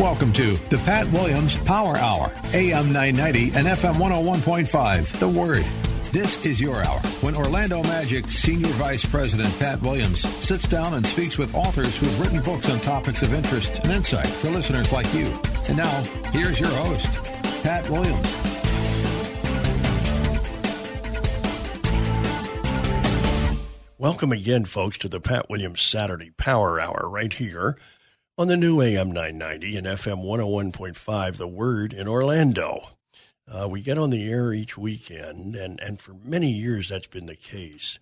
Welcome to the Pat Williams Power Hour, AM 990 and FM 101.5. The Word. This is your hour when Orlando Magic Senior Vice President Pat Williams sits down and speaks with authors who've written books on topics of interest and insight for listeners like you. And now, here's your host, Pat Williams. Welcome again, folks, to the Pat Williams Saturday Power Hour right here on the new AM 990 and FM 101.5, The Word in Orlando. Uh, we get on the air each weekend, and, and for many years that's been the case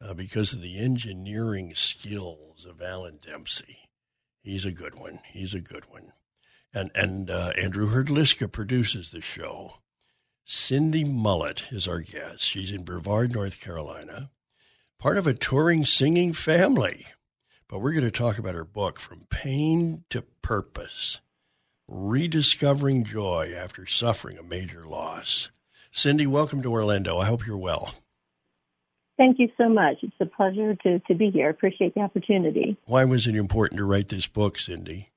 uh, because of the engineering skills of Alan Dempsey. He's a good one. He's a good one. And, and uh, Andrew Herdliska produces the show. Cindy Mullet is our guest. She's in Brevard, North Carolina, part of a touring singing family. But we're going to talk about her book, From Pain to Purpose Rediscovering Joy After Suffering a Major Loss. Cindy, welcome to Orlando. I hope you're well. Thank you so much. It's a pleasure to, to be here. Appreciate the opportunity. Why was it important to write this book, Cindy?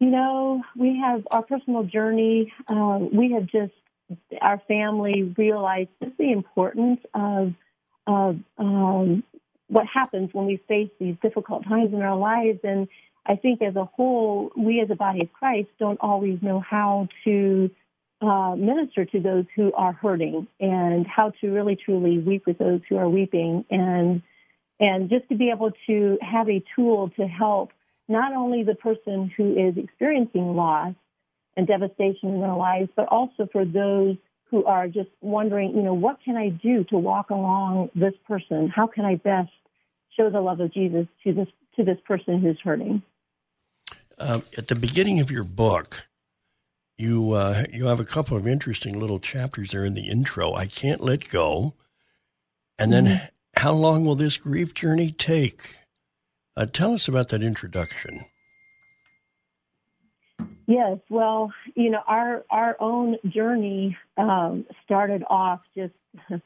You know, we have our personal journey. Um, we have just, our family realized just the importance of, of um, what happens when we face these difficult times in our lives. And I think as a whole, we as a body of Christ don't always know how to uh, minister to those who are hurting and how to really truly weep with those who are weeping and and just to be able to have a tool to help not only the person who is experiencing loss and devastation in their lives, but also for those who are just wondering, you know, what can I do to walk along this person? How can I best show the love of Jesus to this to this person who's hurting. Um, at the beginning of your book, you uh, you have a couple of interesting little chapters there in the intro. I can't let go, and then mm-hmm. how long will this grief journey take? Uh, tell us about that introduction. Yes, well, you know, our our own journey um, started off just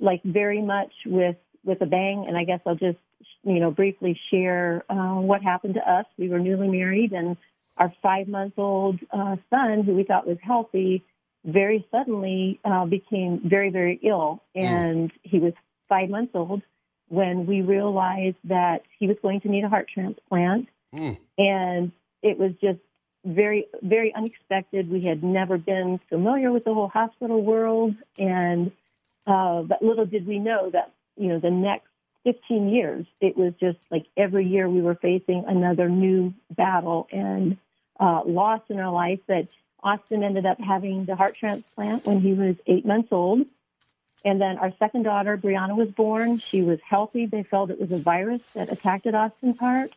like very much with with a bang, and I guess I'll just you know briefly share uh, what happened to us. We were newly married, and our five month old uh, son, who we thought was healthy, very suddenly uh, became very very ill, mm. and mm. he was five months old when we realized that he was going to need a heart transplant, mm. and it was just very very unexpected. We had never been familiar with the whole hospital world, and uh, but little did we know that you know, the next 15 years, it was just like every year we were facing another new battle and uh, loss in our life. That Austin ended up having the heart transplant when he was eight months old. And then our second daughter, Brianna, was born. She was healthy. They felt it was a virus that attacked at Austin's heart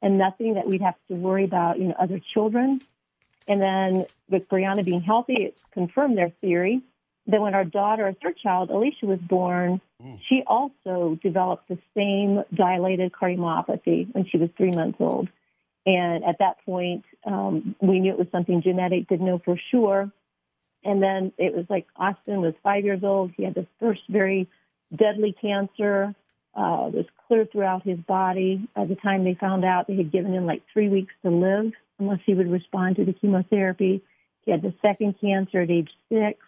and nothing that we'd have to worry about, you know, other children. And then with Brianna being healthy, it confirmed their theory. Then when our daughter, our third child, Alicia, was born, mm. she also developed the same dilated cardiomyopathy when she was three months old. And at that point, um, we knew it was something genetic, didn't know for sure. And then it was like Austin was five years old. He had the first very deadly cancer. Uh, it was clear throughout his body. By the time they found out, they had given him like three weeks to live unless he would respond to the chemotherapy. He had the second cancer at age six.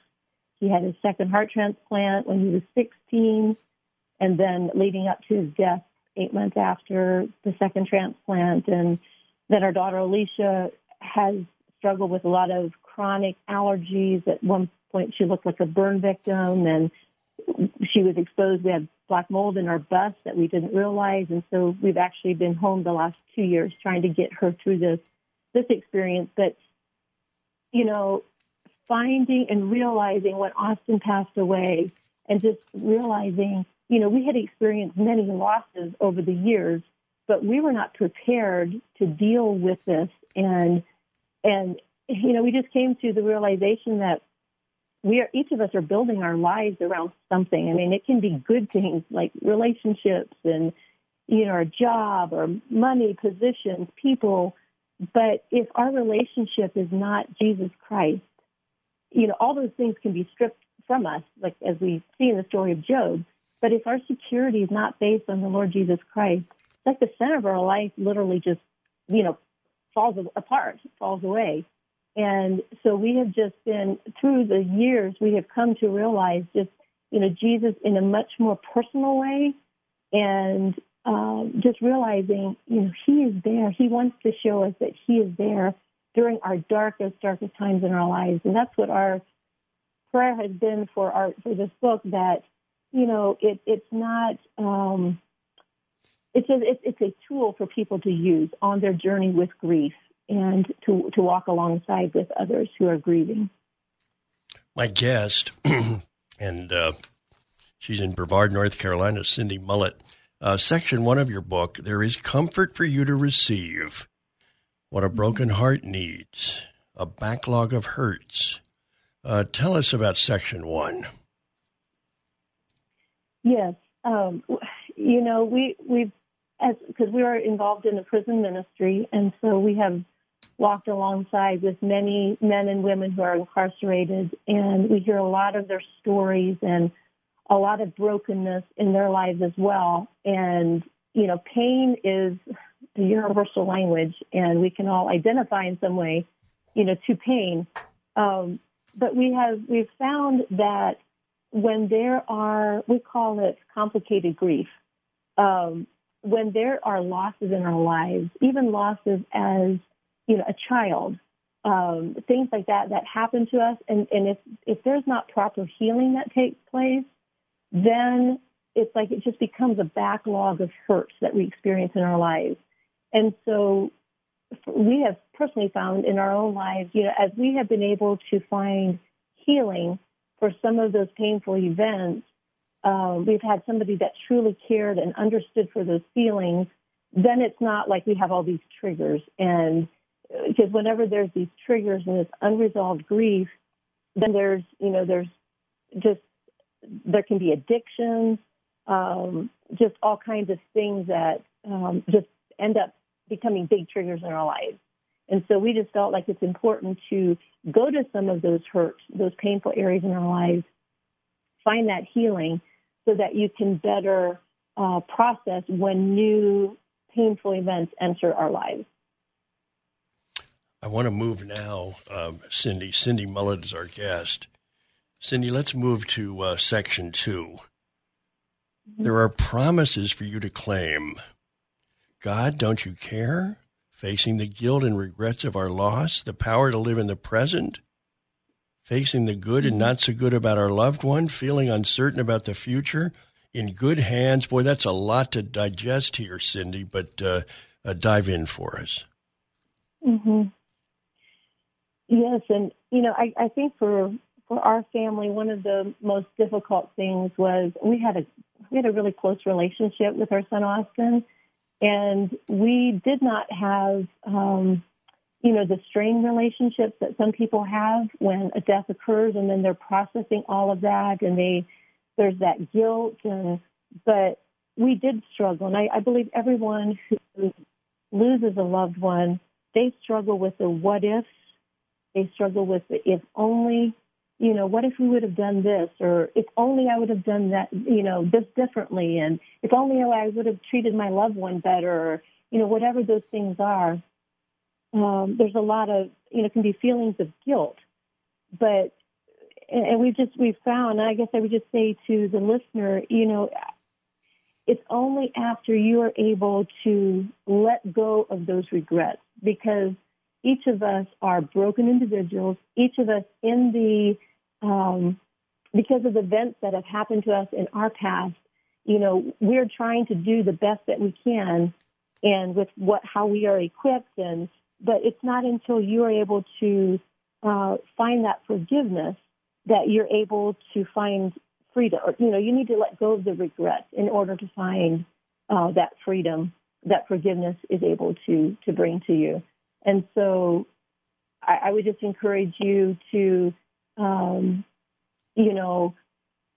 He had his second heart transplant when he was 16, and then leading up to his death eight months after the second transplant. And then our daughter Alicia has struggled with a lot of chronic allergies. At one point, she looked like a burn victim, and she was exposed. We had black mold in our bus that we didn't realize, and so we've actually been home the last two years trying to get her through this this experience. But you know, finding and realizing when Austin passed away and just realizing you know, we had experienced many losses over the years, but we were not prepared to deal with this. And, and, you know, we just came to the realization that we are, each of us are building our lives around something. I mean, it can be good things like relationships and, you know, our job or money, positions, people. But if our relationship is not Jesus Christ, you know, all those things can be stripped from us, like as we see in the story of Job. But if our security is not based on the Lord Jesus Christ, like the center of our life literally just, you know, falls apart, falls away. And so we have just been, through the years, we have come to realize just, you know, Jesus in a much more personal way and um, just realizing, you know, He is there. He wants to show us that He is there during our darkest, darkest times in our lives. And that's what our prayer has been for our for this book that you know, it, it's not. Um, it's a it's, a tool for people to use on their journey with grief and to to walk alongside with others who are grieving. My guest, and uh, she's in Brevard, North Carolina, Cindy Mullet. Uh, section one of your book, there is comfort for you to receive. What a broken heart needs, a backlog of hurts. Uh, tell us about section one. Yes, um, you know we we've as because we are involved in the prison ministry, and so we have walked alongside with many men and women who are incarcerated, and we hear a lot of their stories and a lot of brokenness in their lives as well. And you know, pain is the universal language, and we can all identify in some way, you know, to pain. Um, but we have we've found that when there are, we call it complicated grief. Um, when there are losses in our lives, even losses as you know a child, um, things like that that happen to us, and, and if if there's not proper healing that takes place, then it's like it just becomes a backlog of hurts that we experience in our lives. And so we have personally found in our own lives, you know, as we have been able to find healing for some of those painful events, uh, we've had somebody that truly cared and understood for those feelings, then it's not like we have all these triggers. And because uh, whenever there's these triggers and this unresolved grief, then there's, you know, there's just, there can be addictions, um, just all kinds of things that um, just end up becoming big triggers in our lives. And so we just felt like it's important to go to some of those hurts, those painful areas in our lives, find that healing so that you can better uh, process when new painful events enter our lives. I want to move now, um, Cindy. Cindy Mullet is our guest. Cindy, let's move to uh, section 2 mm-hmm. There are promises for you to claim. God, don't you care? facing the guilt and regrets of our loss, the power to live in the present, facing the good and not so good about our loved one, feeling uncertain about the future, in good hands. Boy, that's a lot to digest here, Cindy, but uh, uh, dive in for us. Mm-hmm. Yes, and you know, I, I think for for our family, one of the most difficult things was we had a we had a really close relationship with our son Austin, and we did not have, um, you know, the strained relationships that some people have when a death occurs and then they're processing all of that and they, there's that guilt and, but we did struggle. And I, I believe everyone who loses a loved one, they struggle with the what ifs. They struggle with the if only you know, what if we would have done this, or if only I would have done that, you know, this differently, and if only I would have treated my loved one better, or, you know, whatever those things are. Um, there's a lot of, you know, can be feelings of guilt, but, and we've just, we've found, I guess I would just say to the listener, you know, it's only after you are able to let go of those regrets because each of us are broken individuals. Each of us in the um, because of events that have happened to us in our past, you know, we're trying to do the best that we can and with what how we are equipped and but it's not until you are able to uh, find that forgiveness that you're able to find freedom. Or, you know, you need to let go of the regret in order to find uh, that freedom that forgiveness is able to to bring to you. And so, I, I would just encourage you to, um, you know,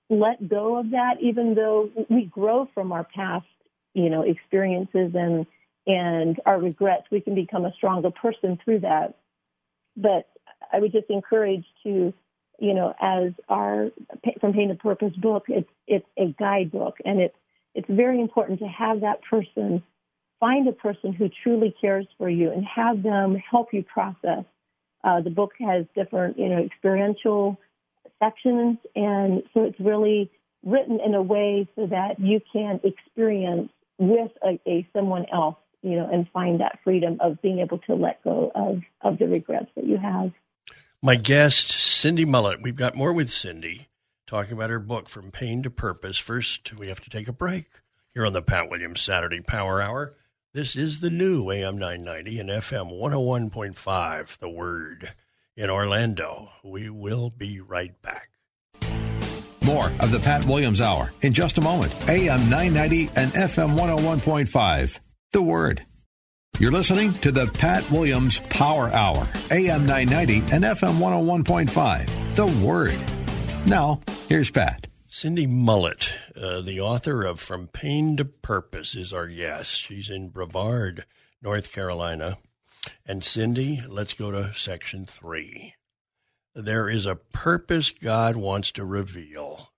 let go of that. Even though we grow from our past, you know, experiences and and our regrets, we can become a stronger person through that. But I would just encourage to, you know, as our From Pain to Purpose book, it's it's a guidebook, and it's it's very important to have that person find a person who truly cares for you and have them help you process. Uh, the book has different, you know, experiential sections, and so it's really written in a way so that you can experience with a, a someone else you know, and find that freedom of being able to let go of, of the regrets that you have. My guest, Cindy Mullet. We've got more with Cindy talking about her book, From Pain to Purpose. First, we have to take a break here on the Pat Williams Saturday Power Hour. This is the new AM 990 and FM 101.5, The Word in Orlando. We will be right back. More of the Pat Williams Hour in just a moment. AM 990 and FM 101.5 the Word. You're listening to the Pat Williams Power Hour, AM 990 and FM 101.5. The Word. Now, here's Pat. Cindy Mullet, uh, the author of From Pain to Purpose, is our guest. She's in Brevard, North Carolina. And Cindy, let's go to section three. There is a purpose God wants to reveal.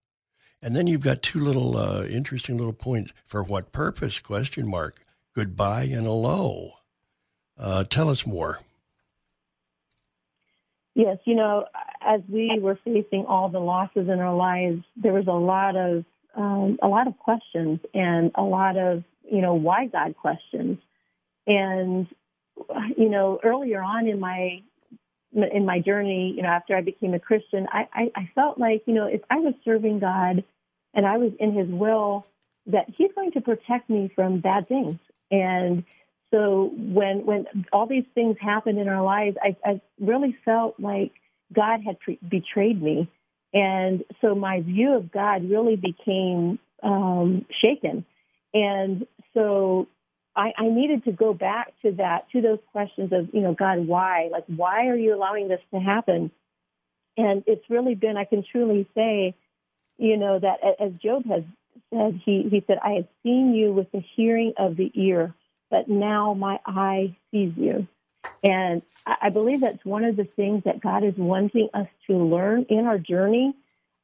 And then you've got two little uh, interesting little points. For what purpose? Question mark goodbye and hello. Uh, tell us more. Yes, you know, as we were facing all the losses in our lives, there was a lot of um, a lot of questions and a lot of you know why God questions. And you know, earlier on in my in my journey, you know, after I became a Christian, I, I, I felt like you know if I was serving God and I was in His will, that He's going to protect me from bad things. And so when when all these things happened in our lives, I, I really felt like God had pre- betrayed me, and so my view of God really became um, shaken. And so I, I needed to go back to that, to those questions of, you know, God, why? Like, why are you allowing this to happen? And it's really been, I can truly say, you know, that as Job has said, he, he said, I have seen you with the hearing of the ear, but now my eye sees you. And I believe that's one of the things that God is wanting us to learn in our journey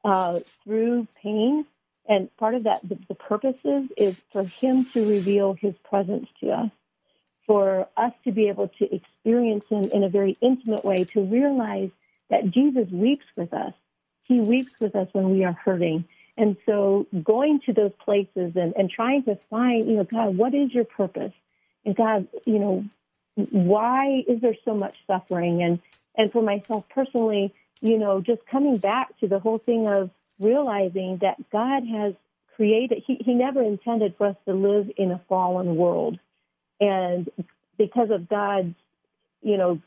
uh, through pain. And part of that, the, the purposes is for Him to reveal His presence to us, for us to be able to experience Him in a very intimate way, to realize that Jesus weeps with us. He weeps with us when we are hurting. And so going to those places and, and trying to find, you know, God, what is your purpose? And God, you know, why is there so much suffering? And, and for myself personally, you know, just coming back to the whole thing of realizing that God has created, he, he never intended for us to live in a fallen world. And because of God's, you know,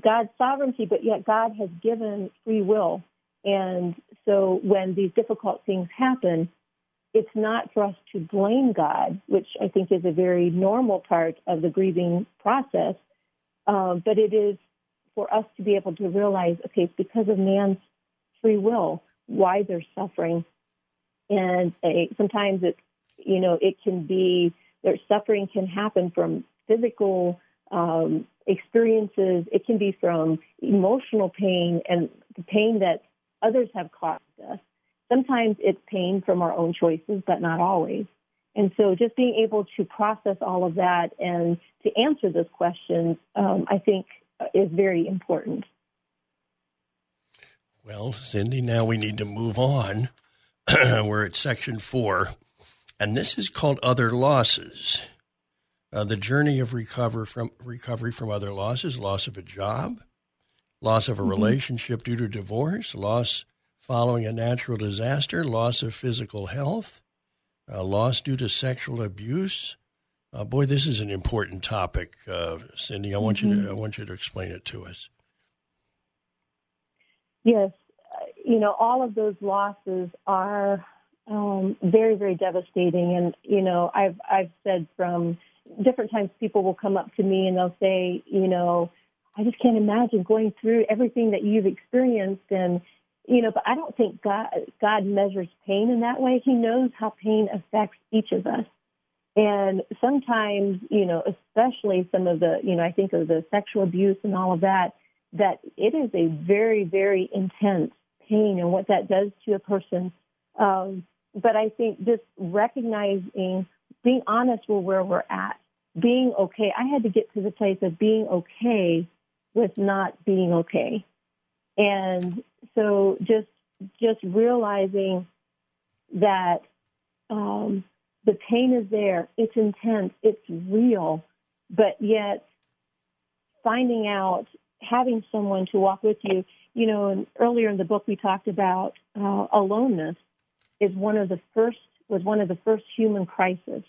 God's sovereignty, but yet God has given free will. And so when these difficult things happen, it's not for us to blame God, which I think is a very normal part of the grieving process, um, but it is for us to be able to realize, okay, it's because of man's free will why they're suffering, and sometimes it, you know, it can be their suffering can happen from physical um, experiences. It can be from emotional pain and the pain that others have caused us. Sometimes it's pain from our own choices, but not always. And so just being able to process all of that and to answer those questions, um, I think is very important. Well, Cindy, now we need to move on. We're at section four, and this is called Other Losses. Uh, the journey of recover from recovery from other losses, loss of a job, loss of a mm-hmm. relationship due to divorce, loss following a natural disaster, loss of physical health, uh, loss due to sexual abuse. Uh, boy, this is an important topic, uh, Cindy. I want mm-hmm. you to mm-hmm. I want you to explain it to us. Yes, you know all of those losses are um, very, very devastating. And you know, I've I've said from different times people will come up to me and they'll say, you know, I just can't imagine going through everything that you've experienced and you know, but I don't think God God measures pain in that way. He knows how pain affects each of us. And sometimes, you know, especially some of the, you know, I think of the sexual abuse and all of that, that it is a very, very intense pain and what that does to a person. Um, but I think just recognizing, being honest with where we're at, being okay. I had to get to the place of being okay with not being okay. And so just just realizing that um, the pain is there, it's intense, it's real, but yet finding out, having someone to walk with you. You know, and earlier in the book we talked about uh, aloneness is one of the first was one of the first human crises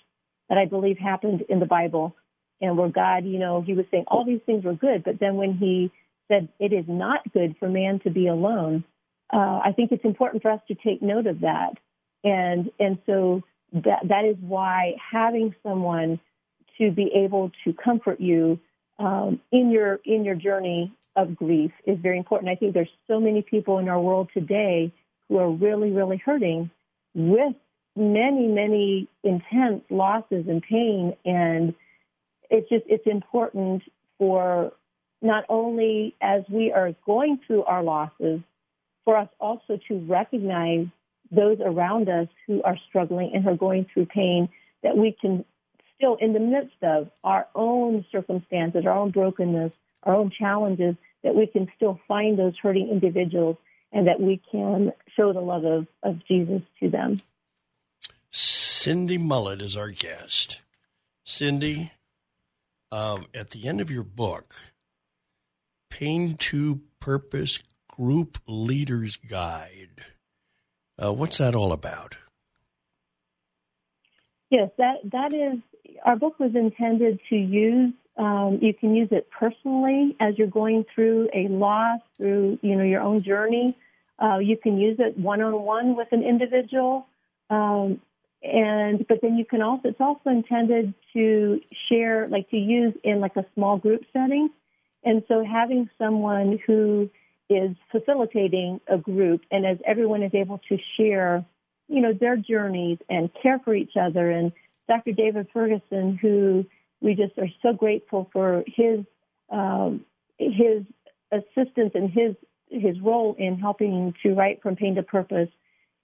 that I believe happened in the Bible, and where God, you know, He was saying all these things were good, but then when He said it is not good for man to be alone, uh, I think it's important for us to take note of that, and and so that that is why having someone to be able to comfort you um, in your in your journey of grief is very important. I think there's so many people in our world today who are really really hurting with many many intense losses and pain, and it's just it's important for not only as we are going through our losses, for us also to recognize those around us who are struggling and are going through pain that we can still, in the midst of our own circumstances, our own brokenness, our own challenges, that we can still find those hurting individuals and that we can show the love of, of Jesus to them. Cindy Mullet is our guest. Cindy, um, at the end of your book, Pain to Purpose Group Leaders Guide uh, what's that all about? Yes, that that is our book was intended to use. Um, you can use it personally as you're going through a loss, through you know your own journey. Uh, you can use it one on one with an individual, um, and but then you can also it's also intended to share, like to use in like a small group setting. And so having someone who is facilitating a group, and as everyone is able to share, you know, their journeys and care for each other, and Dr. David Ferguson, who we just are so grateful for his um, his assistance and his his role in helping to write from pain to purpose.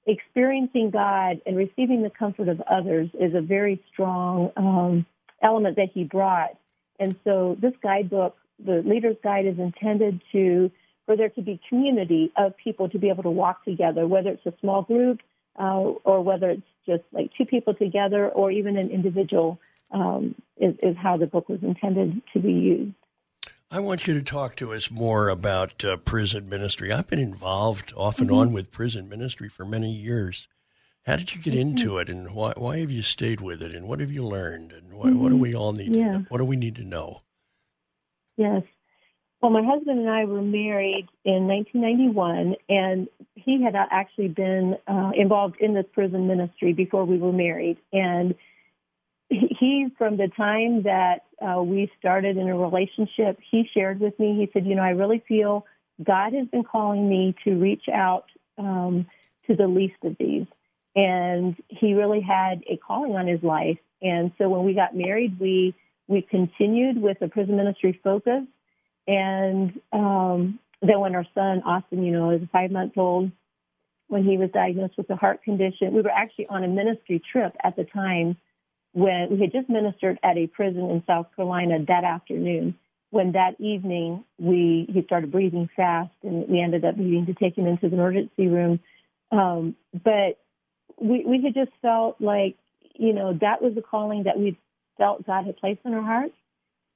Experiencing God and receiving the comfort of others is a very strong um, element that he brought. And so this guidebook, the Leader's Guide, is intended to for there to be community of people to be able to walk together, whether it's a small group uh, or whether it's just like two people together or even an individual um, is, is, how the book was intended to be used. I want you to talk to us more about uh, prison ministry. I've been involved off and mm-hmm. on with prison ministry for many years. How did you get mm-hmm. into it, and why, why have you stayed with it, and what have you learned, and what, mm-hmm. what do mm-hmm. we all need? Yeah. To, what do we need to know? Yes, well, my husband and I were married in 1991, and he had actually been uh, involved in this prison ministry before we were married. And he, from the time that uh, we started in a relationship, he shared with me, he said, You know, I really feel God has been calling me to reach out um, to the least of these. And he really had a calling on his life. And so when we got married, we we continued with a prison ministry focus and um, then when our son, Austin, you know, is five months old, when he was diagnosed with a heart condition, we were actually on a ministry trip at the time when we had just ministered at a prison in South Carolina that afternoon. When that evening we he started breathing fast, and we ended up needing to take him into the emergency room. Um, but we we had just felt like you know that was the calling that we felt God had placed in our hearts,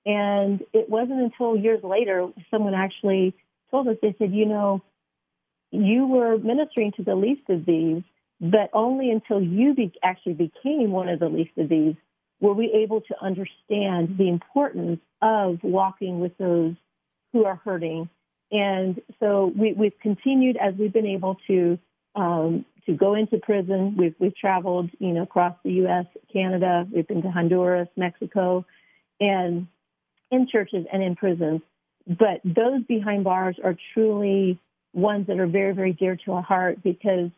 and it wasn't until years later someone actually told us, they said, you know, you were ministering to the least of these, but only until you be- actually became one of the least of these were we able to understand the importance of walking with those who are hurting. And so we, have continued as we've been able to um, to go into prison. We've we've traveled, you know, across the U.S., Canada. We've been to Honduras, Mexico, and in churches and in prisons. But those behind bars are truly ones that are very, very dear to our heart because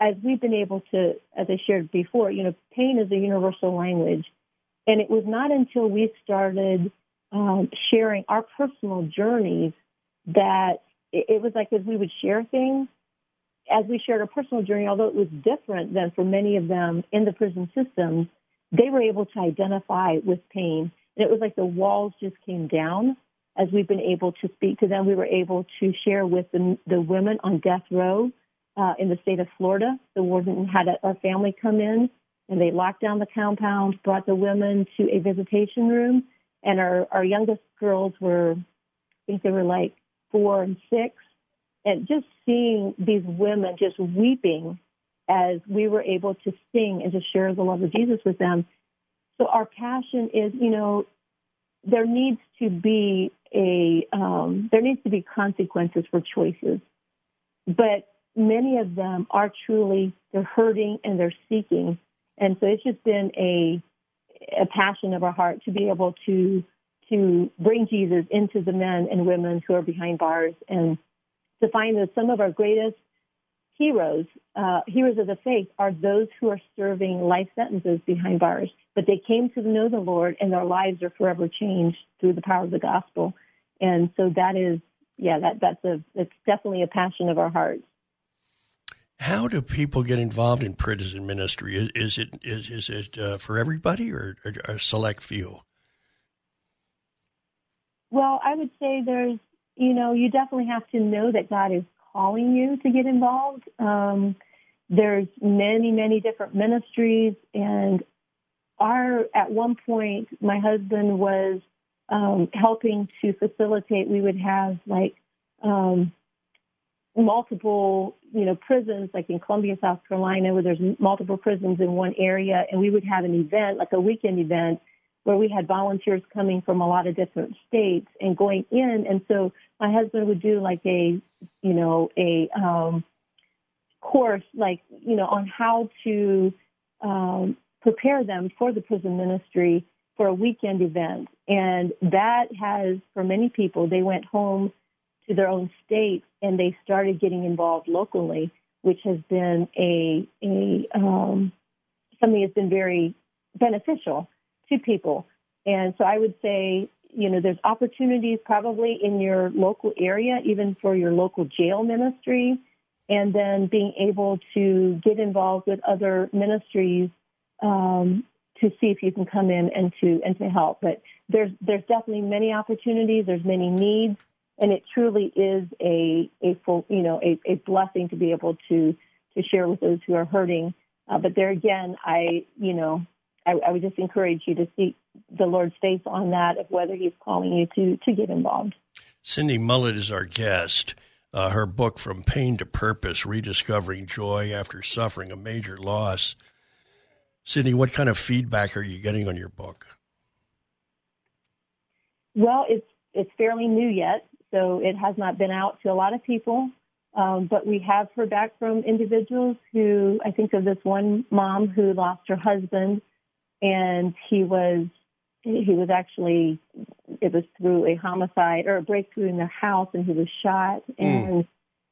as we've been able to, as I shared before, you know, pain is a universal language. And it was not until we started um, sharing our personal journeys that it, it was like as we would share things, as we shared our personal journey, although it was different than for many of them in the prison system, they were able to identify with pain. And it was like the walls just came down as we've been able to speak to them. We were able to share with the, the women on death row uh, in the state of Florida. The warden had a, a family come in and they locked down the compound, brought the women to a visitation room. And our, our youngest girls were, I think they were like four and six. And just seeing these women just weeping as we were able to sing and to share the love of Jesus with them. So our passion is, you know, there needs to be a um, there needs to be consequences for choices, but many of them are truly they're hurting and they're seeking, and so it's just been a a passion of our heart to be able to to bring Jesus into the men and women who are behind bars and to find that some of our greatest heroes, uh, heroes of the faith, are those who are serving life sentences behind bars. But they came to know the Lord, and their lives are forever changed through the power of the gospel. And so that is, yeah, that that's a it's definitely a passion of our hearts. How do people get involved in prison ministry? Is, is it is is it uh, for everybody or, or a select few? Well, I would say there's, you know, you definitely have to know that God is calling you to get involved. Um, there's many, many different ministries, and our at one point, my husband was um, helping to facilitate. We would have like um, multiple, you know, prisons, like in Columbia, South Carolina, where there's multiple prisons in one area, and we would have an event, like a weekend event, where we had volunteers coming from a lot of different states and going in. And so my husband would do like a, you know, a um, course, like, you know, on how to um, prepare them for the prison ministry for a weekend event. And that has, for many people, they went home to their own state and they started getting involved locally, which has been a, a um, something that's been very beneficial to people. And so I would say, you know, there's opportunities probably in your local area, even for your local jail ministry, and then being able to get involved with other ministries um, to see if you can come in and to and to help. But there's there's definitely many opportunities. There's many needs, and it truly is a a full you know a, a blessing to be able to to share with those who are hurting. Uh, but there again, I you know I, I would just encourage you to seek the Lord's face on that of whether He's calling you to to get involved. Cindy Mullet is our guest. Uh, her book, From Pain to Purpose Rediscovering Joy After Suffering a Major Loss. Cindy, what kind of feedback are you getting on your book? Well, it's it's fairly new yet, so it has not been out to a lot of people. Um, but we have heard back from individuals who I think of this one mom who lost her husband and he was he was actually it was through a homicide or a breakthrough in their house and he was shot mm. and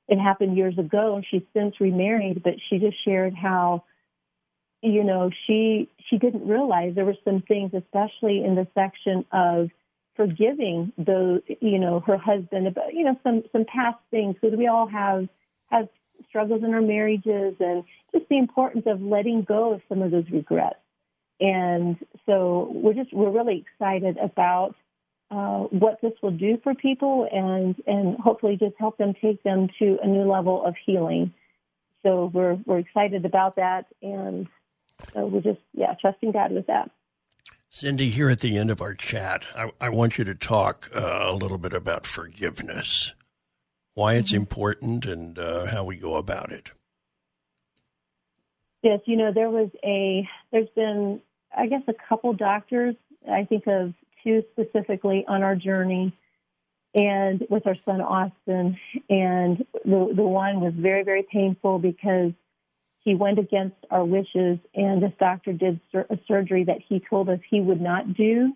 it happened years ago and she's since remarried but she just shared how you know she she didn't realize there were some things especially in the section of forgiving the you know her husband about you know some some past things because we all have have struggles in our marriages and just the importance of letting go of some of those regrets and so we're just we're really excited about uh, what this will do for people and and hopefully just help them take them to a new level of healing. So we're we're excited about that and so we're just yeah trusting God with that. Cindy, here at the end of our chat, I, I want you to talk uh, a little bit about forgiveness, why it's mm-hmm. important, and uh, how we go about it. Yes, you know, there was a, there's been, I guess, a couple doctors, I think of two specifically on our journey and with our son Austin. And the, the one was very, very painful because he went against our wishes, and this doctor did sur- a surgery that he told us he would not do,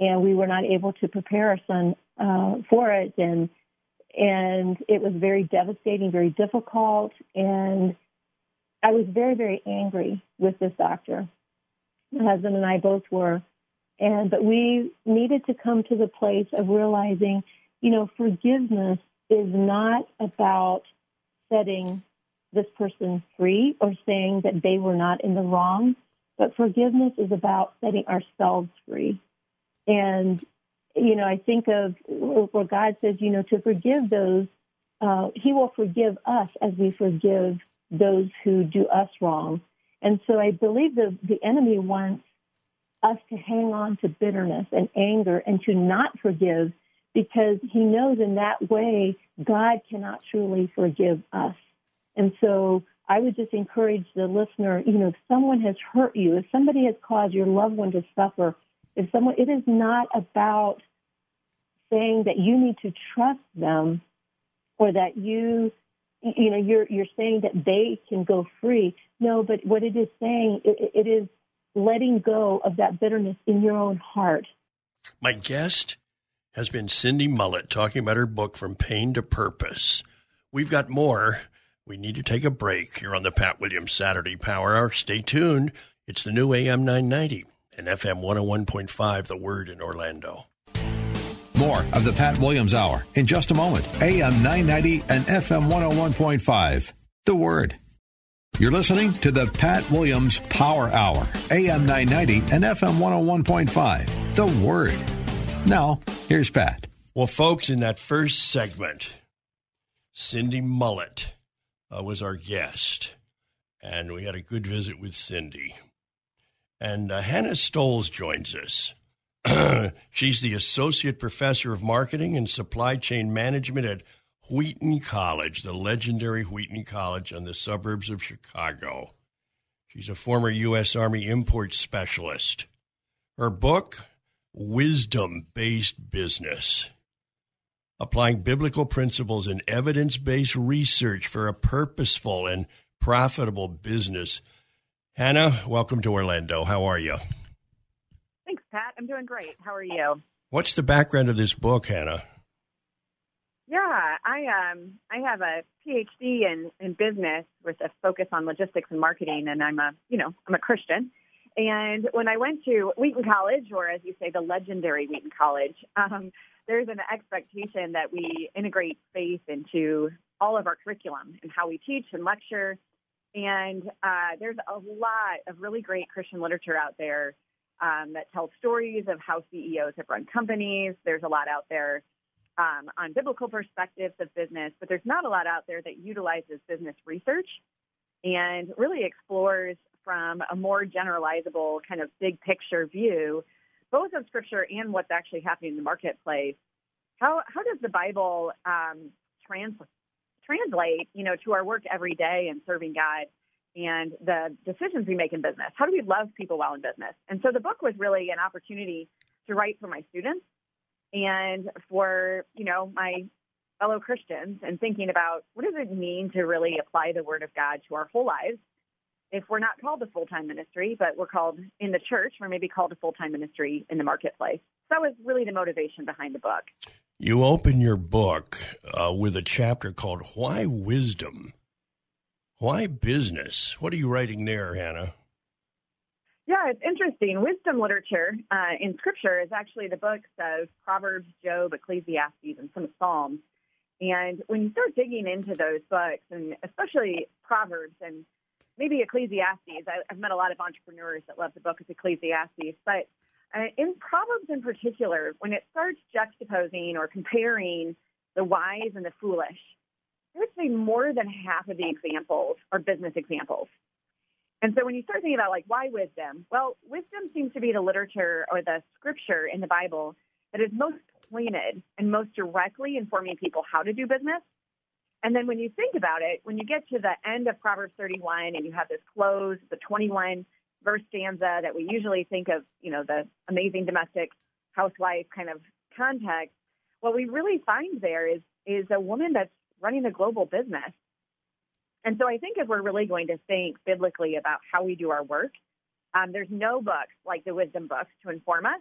and we were not able to prepare our son uh, for it, and and it was very devastating, very difficult, and I was very, very angry with this doctor. My husband and I both were, and but we needed to come to the place of realizing, you know, forgiveness is not about setting this person free or saying that they were not in the wrong, but forgiveness is about setting ourselves free. And, you know, I think of where God says, you know, to forgive those, uh, He will forgive us as we forgive those who do us wrong. And so I believe the, the enemy wants us to hang on to bitterness and anger and to not forgive because he knows in that way God cannot truly forgive us. And so I would just encourage the listener, you know, if someone has hurt you, if somebody has caused your loved one to suffer, if someone, it is not about saying that you need to trust them or that you, you know, you're, you're saying that they can go free. No, but what it is saying, it, it is letting go of that bitterness in your own heart. My guest has been Cindy Mullet talking about her book, From Pain to Purpose. We've got more we need to take a break here on the Pat Williams Saturday Power Hour. Stay tuned. It's the new AM 990 and FM 101.5, The Word in Orlando. More of the Pat Williams Hour in just a moment. AM 990 and FM 101.5, The Word. You're listening to the Pat Williams Power Hour, AM 990 and FM 101.5, The Word. Now, here's Pat. Well, folks, in that first segment, Cindy Mullet uh, was our guest, and we had a good visit with Cindy. And uh, Hannah Stolze joins us. She's the associate professor of marketing and supply chain management at Wheaton College, the legendary Wheaton College in the suburbs of Chicago. She's a former U.S. Army import specialist. Her book, Wisdom Based Business applying biblical principles and evidence based research for a purposeful and profitable business. Hannah, welcome to Orlando. How are you? Doing great. How are you? What's the background of this book, Hannah? Yeah, I um I have a PhD in in business with a focus on logistics and marketing, and I'm a you know I'm a Christian. And when I went to Wheaton College, or as you say, the legendary Wheaton College, um, there's an expectation that we integrate faith into all of our curriculum and how we teach and lecture. And uh, there's a lot of really great Christian literature out there um, that tells stories of how CEOs have run companies. There's a lot out there um, on biblical perspectives of business, but there's not a lot out there that utilizes business research and really explores from a more generalizable kind of big picture view both of Scripture and what's actually happening in the marketplace. How how does the Bible um, trans, translate, you know, to our work every day and serving God and the decisions we make in business? How do we love people while in business? And so the book was really an opportunity to write for my students and for you know my fellow Christians and thinking about what does it mean to really apply the Word of God to our whole lives if we're not called a full time ministry, but we're called in the church, we're maybe called a full time ministry in the marketplace. So That was really the motivation behind the book. You open your book uh, with a chapter called Why Wisdom? Why Business? What are you writing there, Hannah? Yeah, it's interesting. Wisdom literature uh, in Scripture is actually the books of Proverbs, Job, Ecclesiastes, and some Psalms. And when you start digging into those books, and especially Proverbs and maybe Ecclesiastes. I, have met a lot of entrepreneurs that love the book of Ecclesiastes, but uh, in Proverbs in particular, when it starts juxtaposing or comparing the wise and the foolish, I would say more than half of the examples are business examples. And so when you start thinking about like why wisdom, well, wisdom seems to be the literature or the scripture in the Bible that is most pointed and most directly informing people how to do business and then when you think about it, when you get to the end of Proverbs 31 and you have this close, the 21 verse stanza that we usually think of, you know, the amazing domestic housewife kind of context, what we really find there is is a woman that's running a global business. And so I think if we're really going to think biblically about how we do our work, um, there's no books like the wisdom books to inform us.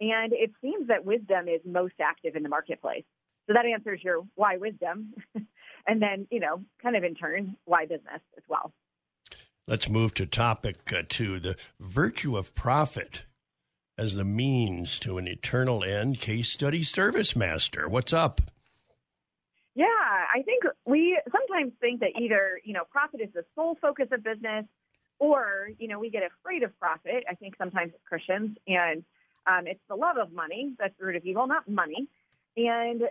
And it seems that wisdom is most active in the marketplace. So that answers your why wisdom. and then, you know, kind of in turn, why business as well. Let's move to topic uh, two the virtue of profit as the means to an eternal end. Case study ServiceMaster. What's up? Yeah, I think we sometimes think that either, you know, profit is the sole focus of business or, you know, we get afraid of profit. I think sometimes as Christians and um, it's the love of money that's the root of evil, not money. And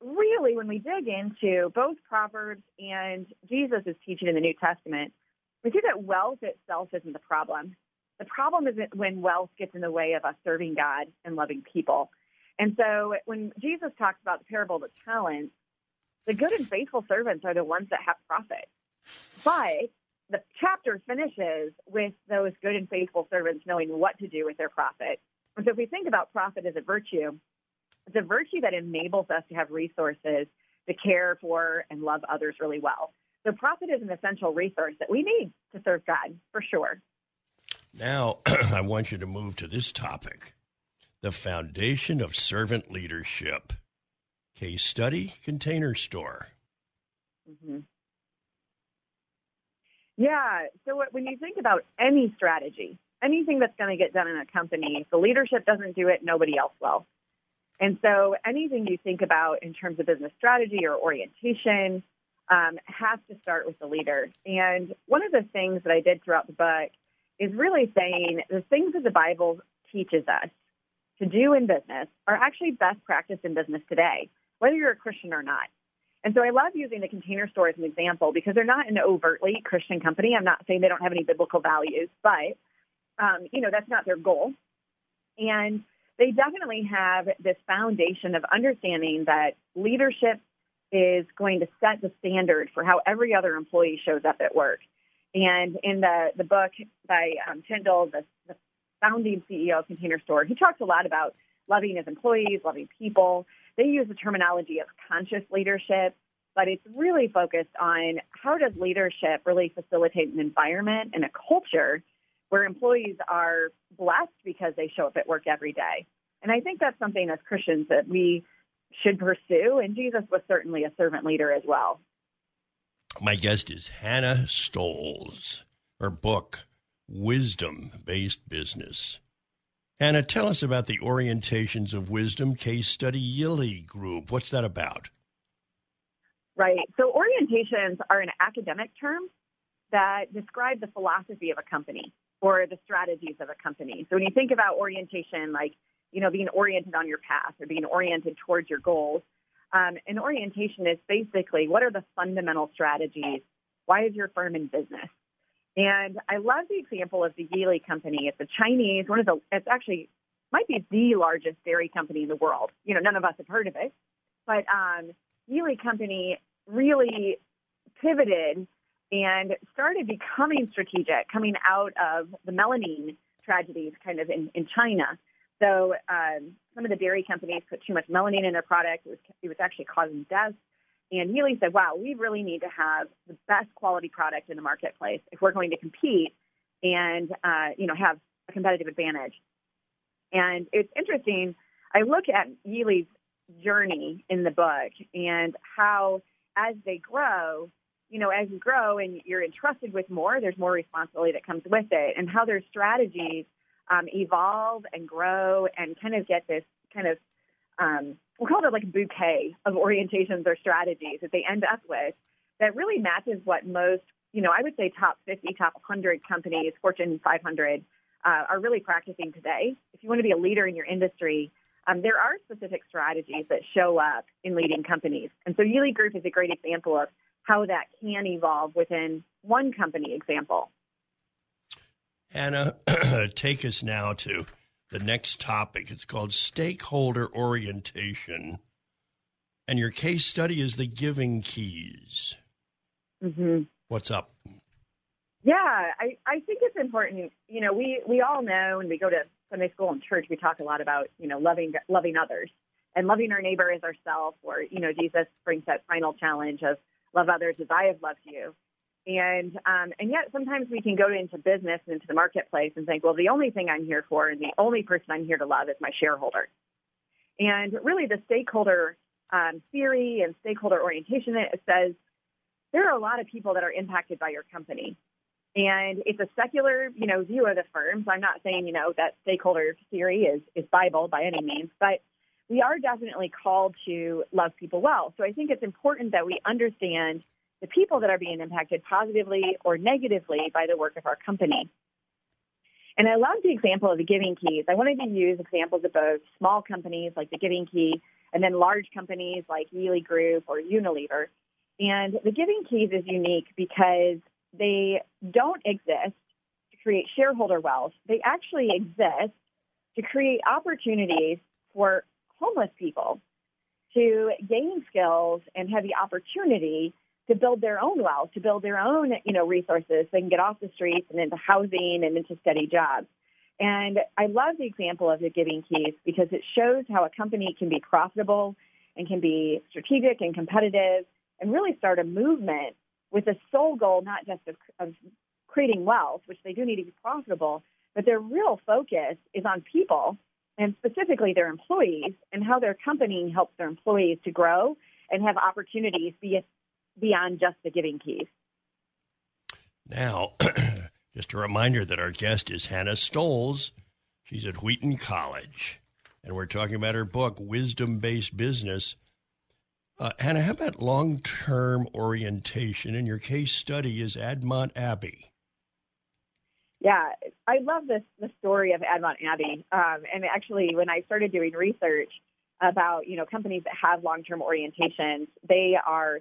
really, when we dig into both Proverbs and Jesus' is teaching in the New Testament, we see that wealth itself isn't the problem. The problem is when wealth gets in the way of us serving God and loving people. And so when Jesus talks about the parable of the talents, the good and faithful servants are the ones that have profit. But the chapter finishes with those good and faithful servants knowing what to do with their profit. And so if we think about profit as a virtue, it's a virtue that enables us to have resources to care for and love others really well. So profit is an essential resource that we need to serve God for sure. Now, I want you to move to this topic the foundation of servant leadership. Case study container store. Mm-hmm. Yeah. So when you think about any strategy, anything that's going to get done in a company, if the leadership doesn't do it, nobody else will. And so anything you think about in terms of business strategy or orientation um, has to start with the leader. And one of the things that I did throughout the book is really saying the things that the Bible teaches us to do in business are actually best practice in business today whether you're a Christian or not. And so I love using the container store as an example because they're not an overtly Christian company. I'm not saying they don't have any biblical values, but um, you know that's not their goal. And they definitely have this foundation of understanding that leadership is going to set the standard for how every other employee shows up at work. And in the, the book by um, Tindell, the, the founding CEO of Container Store, he talks a lot about loving his employees, loving people, they use the terminology of conscious leadership, but it's really focused on how does leadership really facilitate an environment and a culture where employees are blessed because they show up at work every day. And I think that's something as Christians that we should pursue. And Jesus was certainly a servant leader as well. My guest is Hannah Stolze. Her book, Wisdom Based Business. Hannah, tell us about the Orientations of Wisdom case study Yili Group. What's that about? Right. So, orientations are an academic term that describe the philosophy of a company or the strategies of a company. So, when you think about orientation, like, you know, being oriented on your path or being oriented towards your goals, um, an orientation is basically what are the fundamental strategies? Why is your firm in business? And I love the example of the Yili company. It's a Chinese, one of the, it's actually might be the largest dairy company in the world. You know, none of us have heard of it, but um, Yili company really pivoted and started becoming strategic, coming out of the melamine tragedies, kind of in, in China. So um, some of the dairy companies put too much melamine in their product. It was, it was actually causing deaths. And Yili said, wow, we really need to have the best quality product in the marketplace if we're going to compete and, uh, you know, have a competitive advantage. And it's interesting. I look at Yili's journey in the book and how, as they grow, you know, as you grow and you're entrusted with more, there's more responsibility that comes with it, and how their strategies um, evolve and grow and kind of get this kind of um, we'll call it like a bouquet of orientations or strategies that they end up with that really matches what most, you know, I would say top 50, top 100 companies, Fortune 500, uh, are really practicing today. If you want to be a leader in your industry, um, there are specific strategies that show up in leading companies. And so Yili Group is a great example of how that can evolve within one company example. Hannah, take us now to the next topic. It's called Stakeholder Orientation. And your case study is the Giving Keys. Mm-hmm. What's up? Yeah, I, I think it's important. You know, we, we all know when we go to Sunday school and church, we talk a lot about, you know, loving, loving others and loving our neighbor as ourselves, or, you know, Jesus brings that final challenge of love others as I have loved you. And um, and yet sometimes we can go into business and into the marketplace and think, well, the only thing I'm here for and the only person I'm here to love is my shareholder. And really, the stakeholder um, theory and stakeholder orientation it says there are a lot of people that are impacted by your company. And it's a secular, you know, view of the firm. So I'm not saying, you know, that stakeholder theory is, is Bible by any means, but we are definitely called to love people well. So I think it's important that we understand the people that are being impacted positively or negatively by the work of our company. And I love the example of the Giving Keys. I wanted to use examples of both small companies like the Giving Key and then large companies like Yili Group or Unilever. And the Giving Keys is unique because they don't exist to create shareholder wealth. They actually exist to create opportunities for homeless people to gain skills and have the opportunity to build their own wealth, to build their own, you know, resources so they can get off the streets and into housing and into steady jobs. And I love the example of the Giving Keys because it shows how a company can be profitable and can be strategic and competitive and really start a movement with the sole goal not just of, of creating wealth, which they do need to be profitable, but their real focus is on people and specifically their employees and how their company helps their employees to grow and have opportunities beyond just the giving keys. Now, just a reminder that our guest is Hannah Stolze. She's at Wheaton College, and we're talking about her book, Wisdom Based Business uh, Hannah, how about long term orientation? And your case study is Admont Abbey. Yeah, I love this the story of Admont Abbey. Um, and actually, when I started doing research about you know companies that have long term orientations, they are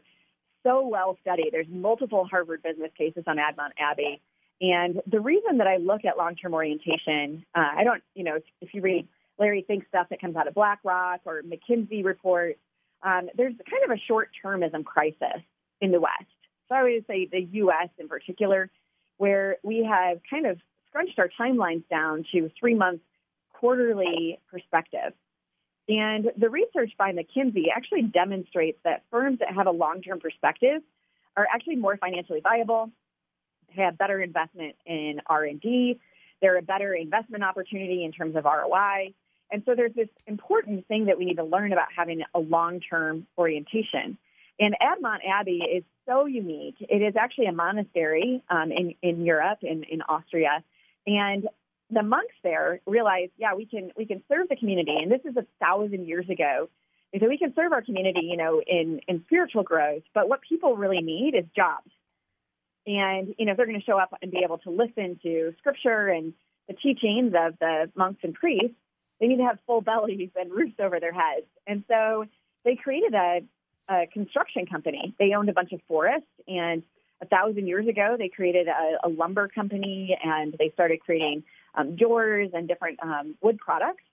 so well studied. There's multiple Harvard business cases on Admont Abbey. And the reason that I look at long term orientation, uh, I don't, you know, if you read Larry Fink stuff that comes out of BlackRock or McKinsey reports, um, there's kind of a short termism crisis in the West. So I would say the U.S. in particular, where we have kind of scrunched our timelines down to three months quarterly perspective. And the research by McKinsey actually demonstrates that firms that have a long-term perspective are actually more financially viable, have better investment in R&D, they're a better investment opportunity in terms of ROI, and so there's this important thing that we need to learn about having a long term orientation. And Admont Abbey is so unique. It is actually a monastery um, in, in Europe, in, in Austria. And the monks there realized, yeah, we can we can serve the community. And this is a thousand years ago. They said we can serve our community, you know, in, in spiritual growth, but what people really need is jobs. And, you know, they're going to show up and be able to listen to scripture and the teachings of the monks and priests, they need to have full bellies and roofs over their heads. And so they created a, a construction company. They owned a bunch of forests, and a thousand years ago, they created a, a lumber company and they started creating um, doors and different um, wood products.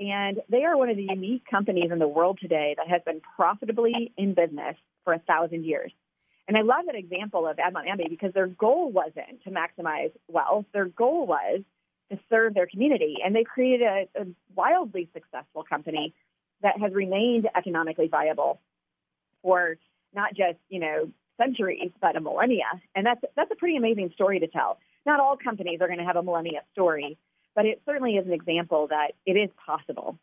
And they are one of the unique companies in the world today that has been profitably in business for a thousand years. And I love that example of Admont Abbey because their goal wasn't to maximize wealth. Their goal was to serve their community. And they created a, a wildly successful company that has remained economically viable for not just, you know, centuries, but a millennia. And that's that's a pretty amazing story to tell. Not all companies are going to have a millennia story, but it certainly is an example that it is possible.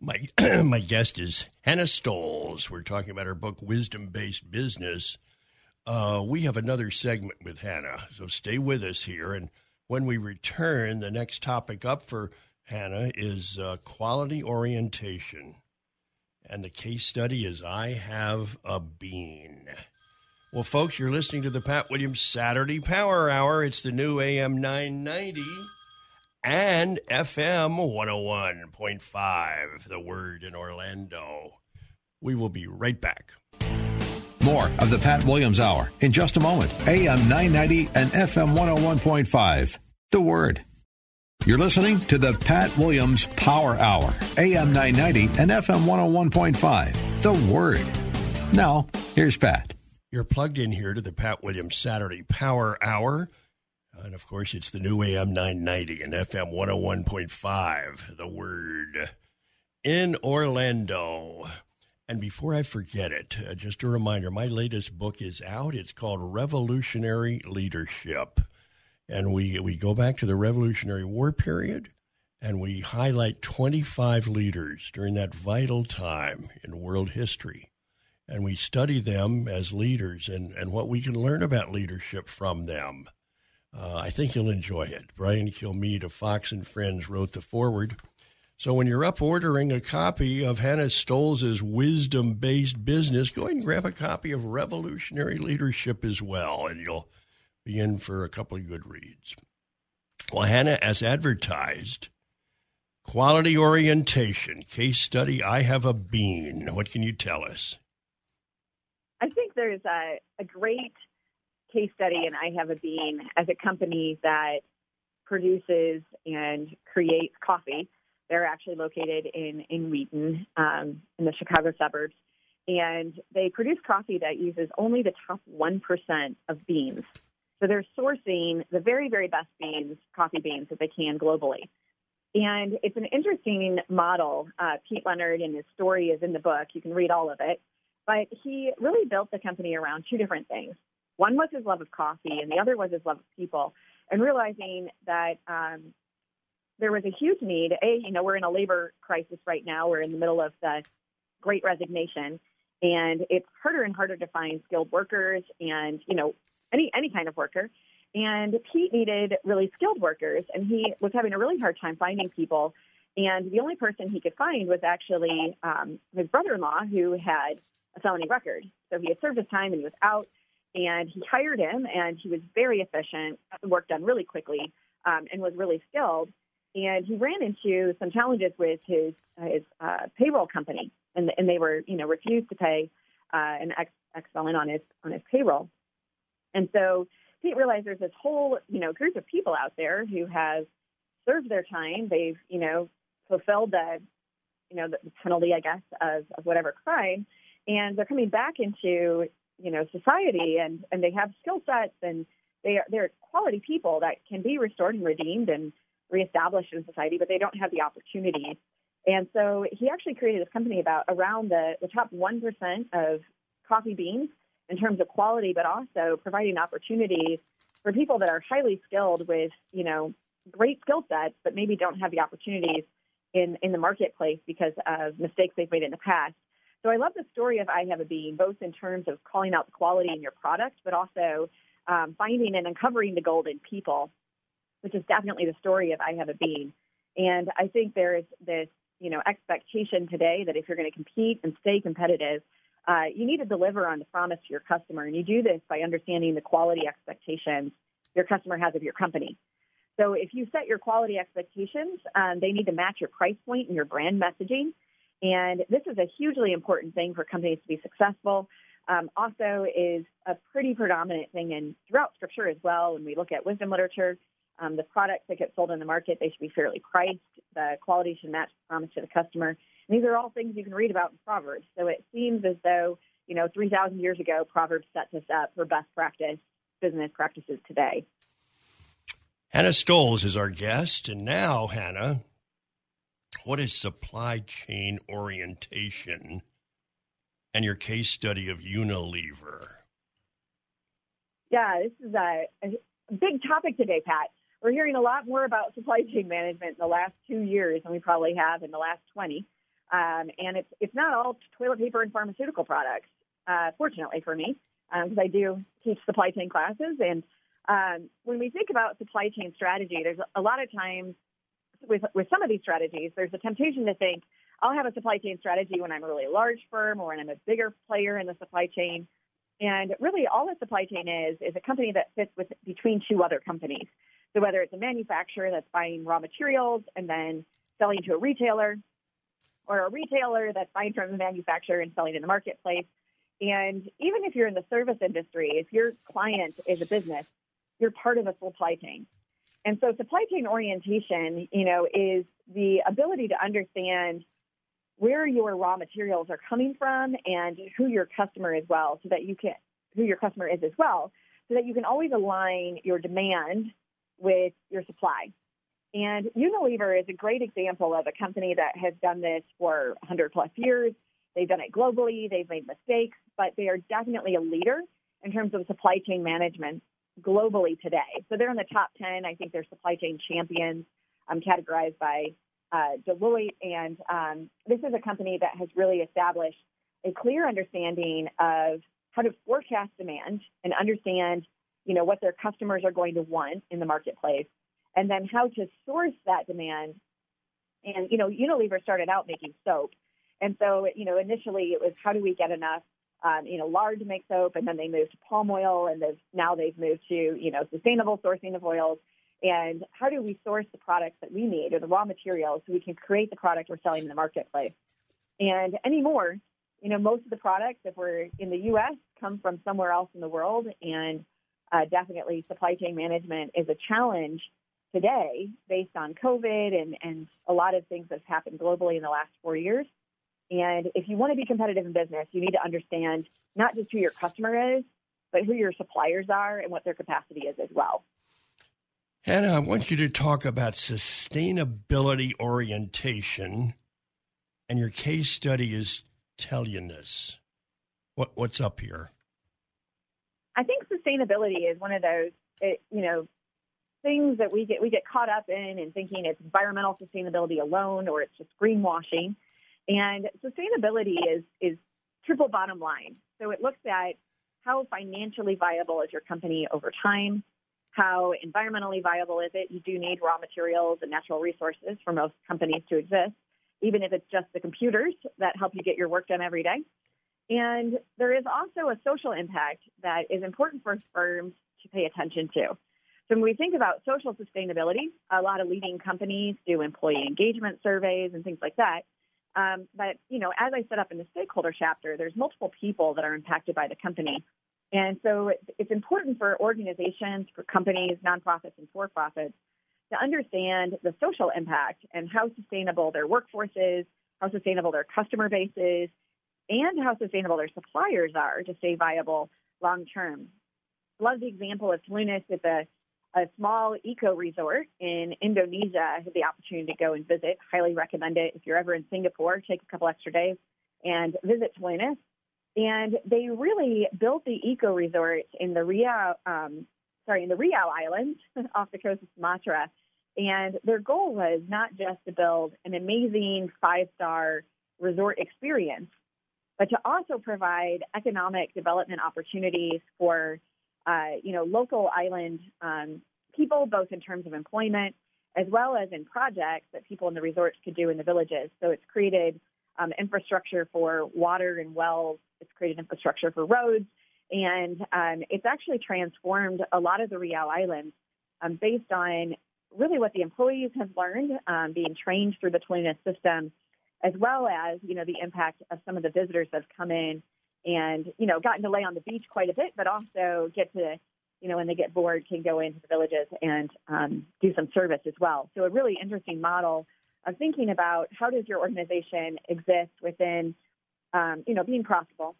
My my guest is Hannah Stolze. We're talking about her book Wisdom Based Business. Uh, we have another segment with Hannah, so stay with us here and when we return, the next topic up for Hannah is uh, quality orientation. And the case study is I Have a Bean. Well, folks, you're listening to the Pat Williams Saturday Power Hour. It's the new AM 990 and FM 101.5, the word in Orlando. We will be right back. More of the Pat Williams Hour in just a moment. AM 990 and FM 101.5. The Word. You're listening to the Pat Williams Power Hour, AM 990 and FM 101.5. The Word. Now, here's Pat. You're plugged in here to the Pat Williams Saturday Power Hour. And of course, it's the new AM 990 and FM 101.5. The Word. In Orlando. And before I forget it, uh, just a reminder my latest book is out. It's called Revolutionary Leadership. And we, we go back to the Revolutionary War period and we highlight 25 leaders during that vital time in world history. And we study them as leaders and, and what we can learn about leadership from them. Uh, I think you'll enjoy it. Brian Kilmeade of Fox and Friends wrote the foreword. So when you're up ordering a copy of Hannah Stolze's wisdom based business, go ahead and grab a copy of Revolutionary Leadership as well, and you'll be in for a couple of good reads. Well, Hannah, as advertised, quality orientation, case study, I have a bean. What can you tell us? I think there's a, a great case study, and I have a bean as a company that produces and creates coffee they're actually located in in Wheaton, um, in the Chicago suburbs, and they produce coffee that uses only the top one percent of beans. So they're sourcing the very very best beans, coffee beans that they can globally. And it's an interesting model. Uh, Pete Leonard and his story is in the book. You can read all of it. But he really built the company around two different things. One was his love of coffee, and the other was his love of people. And realizing that um, there was a huge need. A, you know, we're in a labor crisis right now. We're in the middle of the great resignation, and it's harder and harder to find skilled workers and, you know, any any kind of worker. And Pete needed really skilled workers, and he was having a really hard time finding people. And the only person he could find was actually um, his brother-in-law, who had a felony record. So he had served his time and he was out. And he hired him, and he was very efficient, work done really quickly, um, and was really skilled and he ran into some challenges with his his uh, payroll company, and and they were you know refused to pay uh, an ex ex felon on his on his payroll, and so Pete realized there's this whole you know group of people out there who have served their time, they've you know fulfilled the you know the, the penalty I guess of of whatever crime, and they're coming back into you know society and and they have skill sets and they are they're quality people that can be restored and redeemed and reestablished in society, but they don't have the opportunity. And so he actually created this company about around the, the top 1% of coffee beans in terms of quality, but also providing opportunities for people that are highly skilled with, you know, great skill sets, but maybe don't have the opportunities in, in the marketplace because of mistakes they've made in the past. So I love the story of I Have a Bean, both in terms of calling out the quality in your product, but also um, finding and uncovering the gold in people which is definitely the story of I Have a Bean. And I think there is this, you know, expectation today that if you're going to compete and stay competitive, uh, you need to deliver on the promise to your customer. And you do this by understanding the quality expectations your customer has of your company. So if you set your quality expectations, um, they need to match your price point and your brand messaging. And this is a hugely important thing for companies to be successful. Um, also, is a pretty predominant thing in throughout Scripture as well. When we look at wisdom literature, um, the products that get sold in the market, they should be fairly priced. The quality should match the promise to the customer. And these are all things you can read about in Proverbs. So it seems as though, you know, 3,000 years ago, Proverbs sets us up for best practice business practices today. Hannah Stolze is our guest. And now, Hannah, what is supply chain orientation and your case study of Unilever? Yeah, this is a, a big topic today, Pat we're hearing a lot more about supply chain management in the last two years than we probably have in the last 20. Um, and it's it's not all toilet paper and pharmaceutical products, uh, fortunately for me, because um, I do teach supply chain classes. And um, when we think about supply chain strategy, there's a lot of times with with some of these strategies, there's a temptation to think I'll have a supply chain strategy when I'm a really large firm or when I'm a bigger player in the supply chain. And really, all a supply chain is is a company that fits with between two other companies. So whether it's a manufacturer that's buying raw materials and then selling to a retailer, or a retailer that's buying from a manufacturer and selling in the marketplace. And even if you're in the service industry, if your client is a business, you're part of a supply chain. And so supply chain orientation, you know, is the ability to understand where your raw materials are coming from and who your customer is well so that you can who your customer is as well so that you can always align your demand with your supply. And Unilever is a great example of a company that has done this for 100 plus years. They've done it globally. They've made mistakes, but they are definitely a leader in terms of supply chain management globally today. So they're in the top 10. I think they're supply chain champions, um, categorized by uh, Deloitte. And um, this is a company that has really established a clear understanding of how to forecast demand and understand, you know, what their customers are going to want in the marketplace, and then how to source that demand. And you know, Unilever started out making soap, and so you know, initially it was how do we get enough um, you know, lard make soap, and then they moved to palm oil, and they've, now they've moved to, you know, sustainable sourcing of oils. And how do we source the products that we need or the raw materials so we can create the product we're selling in the marketplace? And anymore, you know, most of the products, if we're in the U.S., come from somewhere else in the world. And uh, definitely supply chain management is a challenge today based on COVID and, and a lot of things that's happened globally in the last four years. And if you want to be competitive in business, you need to understand not just who your customer is, but who your suppliers are and what their capacity is as well. Hannah, I want you to talk about sustainability orientation, and your case study is Telunas. What, what's up here? I think sustainability is one of those, it, you know, things that we get we get caught up in and thinking it's environmental sustainability alone or it's just greenwashing. And sustainability is is triple bottom line. So it looks at how financially viable is your company over time, how environmentally viable is it? You do need raw materials and natural resources for most companies to exist, even if it's just the computers that help you get your work done every day. And there is also a social impact that is important for firms to pay attention to. So when we think about social sustainability, a lot of leading companies do employee engagement surveys and things like that. Um, but you know, as I set up in the stakeholder chapter, there's multiple people that are impacted by the company, and so it's important for organizations, for companies, nonprofits, and for-profits to understand the social impact and how sustainable their workforce is, how sustainable their customer base is, and how sustainable their suppliers are to stay viable long term. Love the example of Telunas with a a small eco resort in Indonesia. I had the opportunity to go and visit. Highly recommend it. If you're ever in Singapore, take a couple extra days and visit Telunas. And they really built the eco resort in the Riau, um, sorry, in the Riau Islands off the coast of Sumatra. And their goal was not just to build an amazing five star resort experience, but to also provide economic development opportunities for uh, you know, local island um, people, both in terms of employment as well as in projects that people in the resorts could do in the villages. So it's created um, infrastructure for water and wells. It's created infrastructure for roads, and um, it's actually transformed a lot of the Riau Islands um, based on really what the employees have learned, um, being trained through the Telunas system, as well as you know the impact of some of the visitors that have come in and you know gotten to lay on the beach quite a bit, but also get to you know when they get bored can go into the villages and um, do some service as well. So a really interesting model of thinking about how does your organization exist within um, you know being profitable,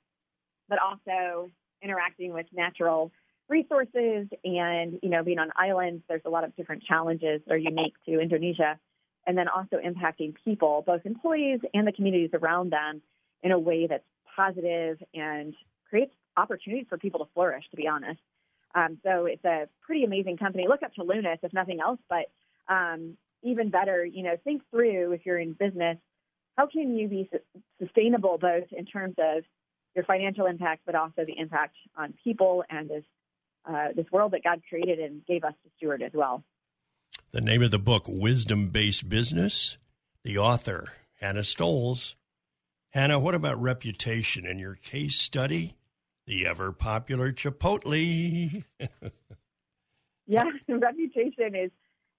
but also interacting with natural resources and you know being on islands. There's a lot of different challenges that are unique to Indonesia. And then also impacting people, both employees and the communities around them, in a way that's positive and creates opportunities for people to flourish, to be honest. Um, so it's a pretty amazing company. Look up Telunas, if nothing else, but um, even better, you know, think through if you're in business, how can you be sustainable both in terms of your financial impact, but also the impact on people and this uh, this world that God created and gave us to steward as well. The name of the book, Wisdom Based Business. The author, Hannah Stolze. Hannah, what about reputation in your case study? The ever popular Chipotle. yeah, reputation is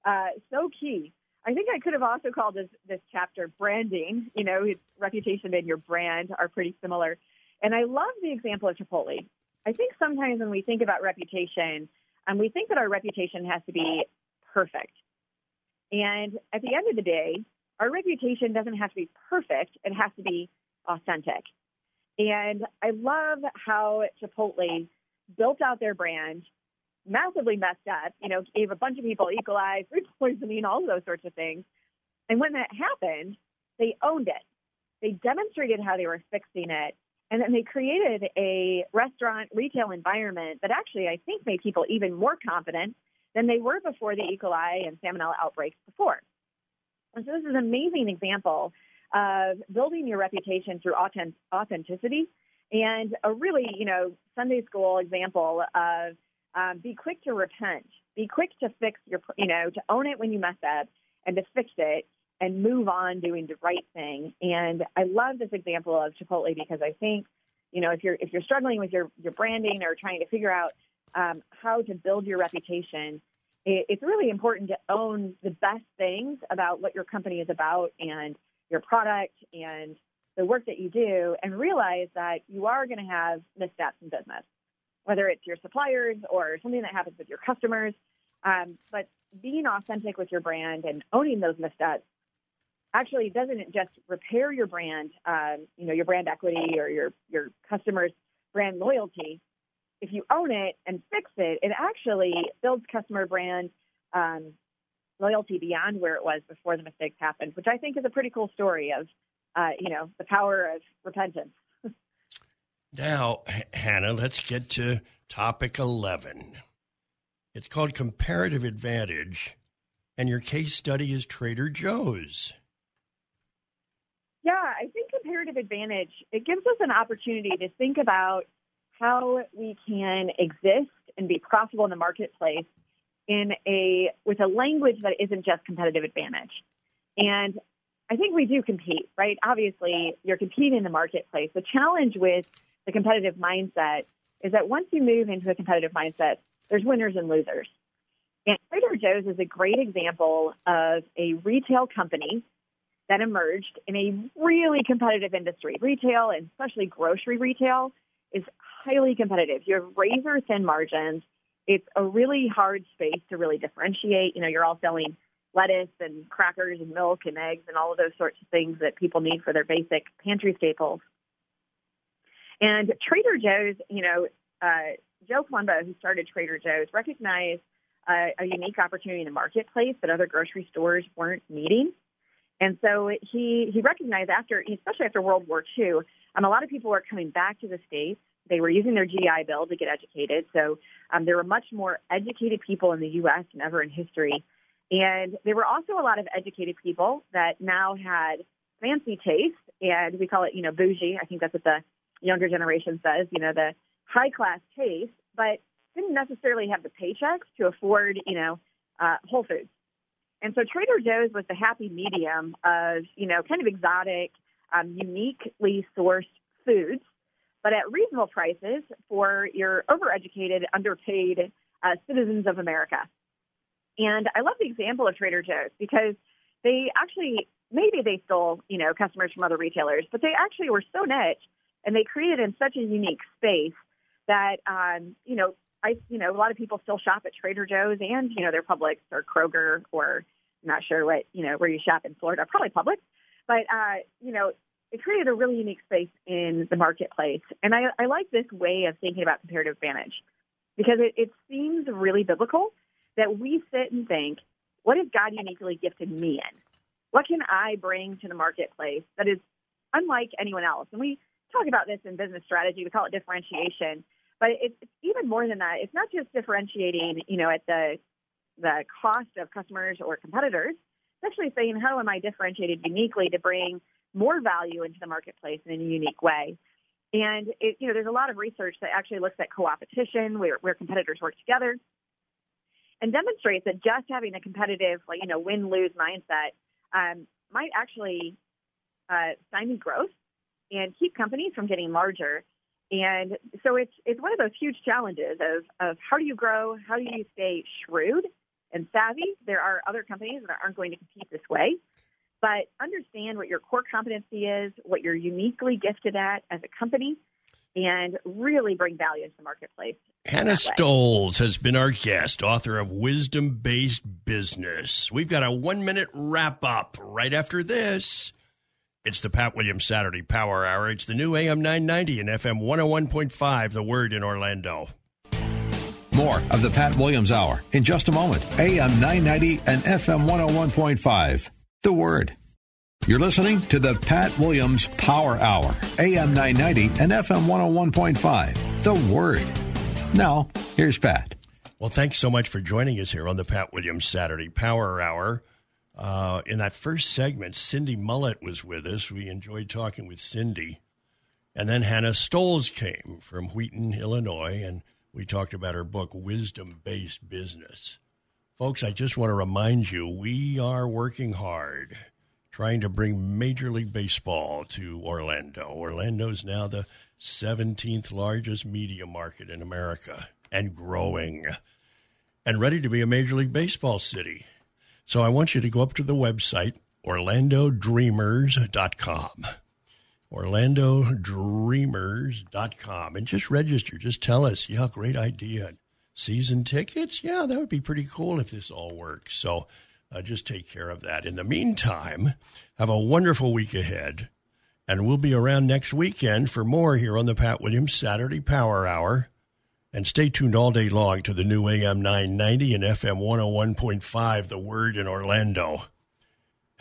uh, so key. I think I could have also called this this chapter branding. You know, reputation and your brand are pretty similar. And I love the example of Chipotle. I think sometimes when we think about reputation, um, we think that our reputation has to be perfect. And at the end of the day, our reputation doesn't have to be perfect. It has to be authentic. And I love how Chipotle built out their brand, massively messed up, you know, gave a bunch of people E. coli, food poisoning, all those sorts of things. And when that happened, they owned it. they demonstrated how they were fixing it, and then they created a restaurant retail environment that actually I think made people even more confident than they were before the E. coli and salmonella outbreaks before. And so this is an amazing example of building your reputation through authenticity and a really, you know, Sunday school example of um, be quick to repent, be quick to fix your, you know, to own it when you mess up and to fix it and move on doing the right thing. And I love this example of Chipotle because I think, you know, if you're if you're struggling with your your branding or trying to figure out um, how to build your reputation, it, it's really important to own the best things about what your company is about and your product and the work that you do, and realize that you are going to have missteps in business, whether it's your suppliers or something that happens with your customers. Um, but being authentic with your brand and owning those missteps actually doesn't just repair your brand, um, you know, your brand equity or your your customers' brand loyalty. If you own it and fix it, it actually builds customer brand um, loyalty beyond where it was before the mistakes happened, which I think is a pretty cool story of, uh, you know, the power of repentance. now, Hannah, let's get to topic eleven. It's called comparative advantage, and your case study is Trader Joe's. Yeah, I think comparative advantage, it gives us an opportunity to think about how we can exist and be profitable in the marketplace in a with a language that isn't just competitive advantage. And I think we do compete, right? Obviously, you're competing in the marketplace. The challenge with the competitive mindset is that once you move into a competitive mindset, there's winners and losers. And Trader Joe's is a great example of a retail company that emerged in a really competitive industry. Retail, and especially grocery retail, is highly competitive. You have razor thin margins. It's a really hard space to really differentiate. You know, you're all selling lettuce and crackers and milk and eggs and all of those sorts of things that people need for their basic pantry staples. And Trader Joe's, you know, uh, Joe Coulombe, who started Trader Joe's, recognized uh, a unique opportunity in the marketplace that other grocery stores weren't meeting. And so he he recognized after, especially after World War II, um, a lot of people were coming back to the states. They were using their GI Bill to get educated. So um, there were much more educated people in the U.S. than ever in history. And there were also a lot of educated people that now had fancy taste, and we call it, you know, bougie. I think that's what the younger generation says, you know, the high class taste, but didn't necessarily have the paychecks to afford, you know, uh, Whole Foods and so Trader Joe's was the happy medium of, you know, kind of exotic, um, uniquely sourced foods, but at reasonable prices for your overeducated, underpaid uh, citizens of America. And I love the example of Trader Joe's because they actually, maybe they stole, you know, customers from other retailers, but they actually were so niche and they created in such a unique space that, um, you know, I, you know, a lot of people still shop at Trader Joe's and, you know, their Publix or Kroger or I'm not sure what, you know, where you shop in Florida, probably Publix. But, uh, you know, it created a really unique space in the marketplace. And I, I like this way of thinking about comparative advantage because it, it seems really biblical that we sit and think, what has God uniquely gifted me in? What can I bring to the marketplace that is unlike anyone else? And we talk about this in business strategy. We call it differentiation. But it's, it's even more than that. It's not just differentiating, you know, at the the cost of customers or competitors. It's actually saying how am I differentiated uniquely to bring more value into the marketplace in a unique way. And it, you know, there's a lot of research that actually looks at co-opetition, where, where competitors work together, and demonstrates that just having a competitive, like you know, win-lose mindset um, might actually uh, stymie growth and keep companies from getting larger. And so it's it's one of those huge challenges of of how do you grow, how do you stay shrewd and savvy. There are other companies that aren't going to compete this way, but understand what your core competency is, what you're uniquely gifted at as a company, and really bring value into the marketplace. Hannah Stolze has been our guest, author of Wisdom Based Business. We've got a one minute wrap up right after this. It's the Pat Williams Saturday Power Hour. It's the new AM 990 and FM 101.5, The Word in Orlando. More of the Pat Williams Hour in just a moment. AM 990 and FM 101.5, The Word. You're listening to the Pat Williams Power Hour, AM 990 and FM 101.5. The Word. Now, here's Pat. Well, thanks so much for joining us here on the Pat Williams Saturday Power Hour. Uh, in that first segment, Cindy Mullet was with us. We enjoyed talking with Cindy. And then Hannah Stolze came from Wheaton, Illinois, and we talked about her book, Wisdom Based Business. Folks, I just want to remind you we are working hard trying to bring Major League Baseball to Orlando. Orlando is now the 17th largest media market in America and growing and ready to be a Major League Baseball city. So I want you to go up to the website, orlandodreamers.com. orlandodreamers.com and just register. Just tell us, yeah, great idea. Season tickets? Yeah, that would be pretty cool if this all works. So uh, just take care of that. In the meantime, have a wonderful week ahead. And we'll be around next weekend for more here on the Pat Williams Saturday Power Hour. And stay tuned all day long to the new AM 990 and FM 101.5, The Word in Orlando.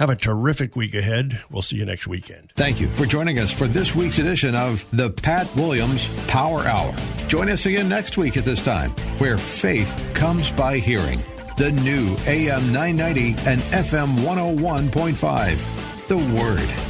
Have a terrific week ahead. We'll see you next weekend. Thank you for joining us for this week's edition of the Pat Williams Power Hour. Join us again next week at this time, where faith comes by hearing. The new AM 990 and FM 101.5. The Word.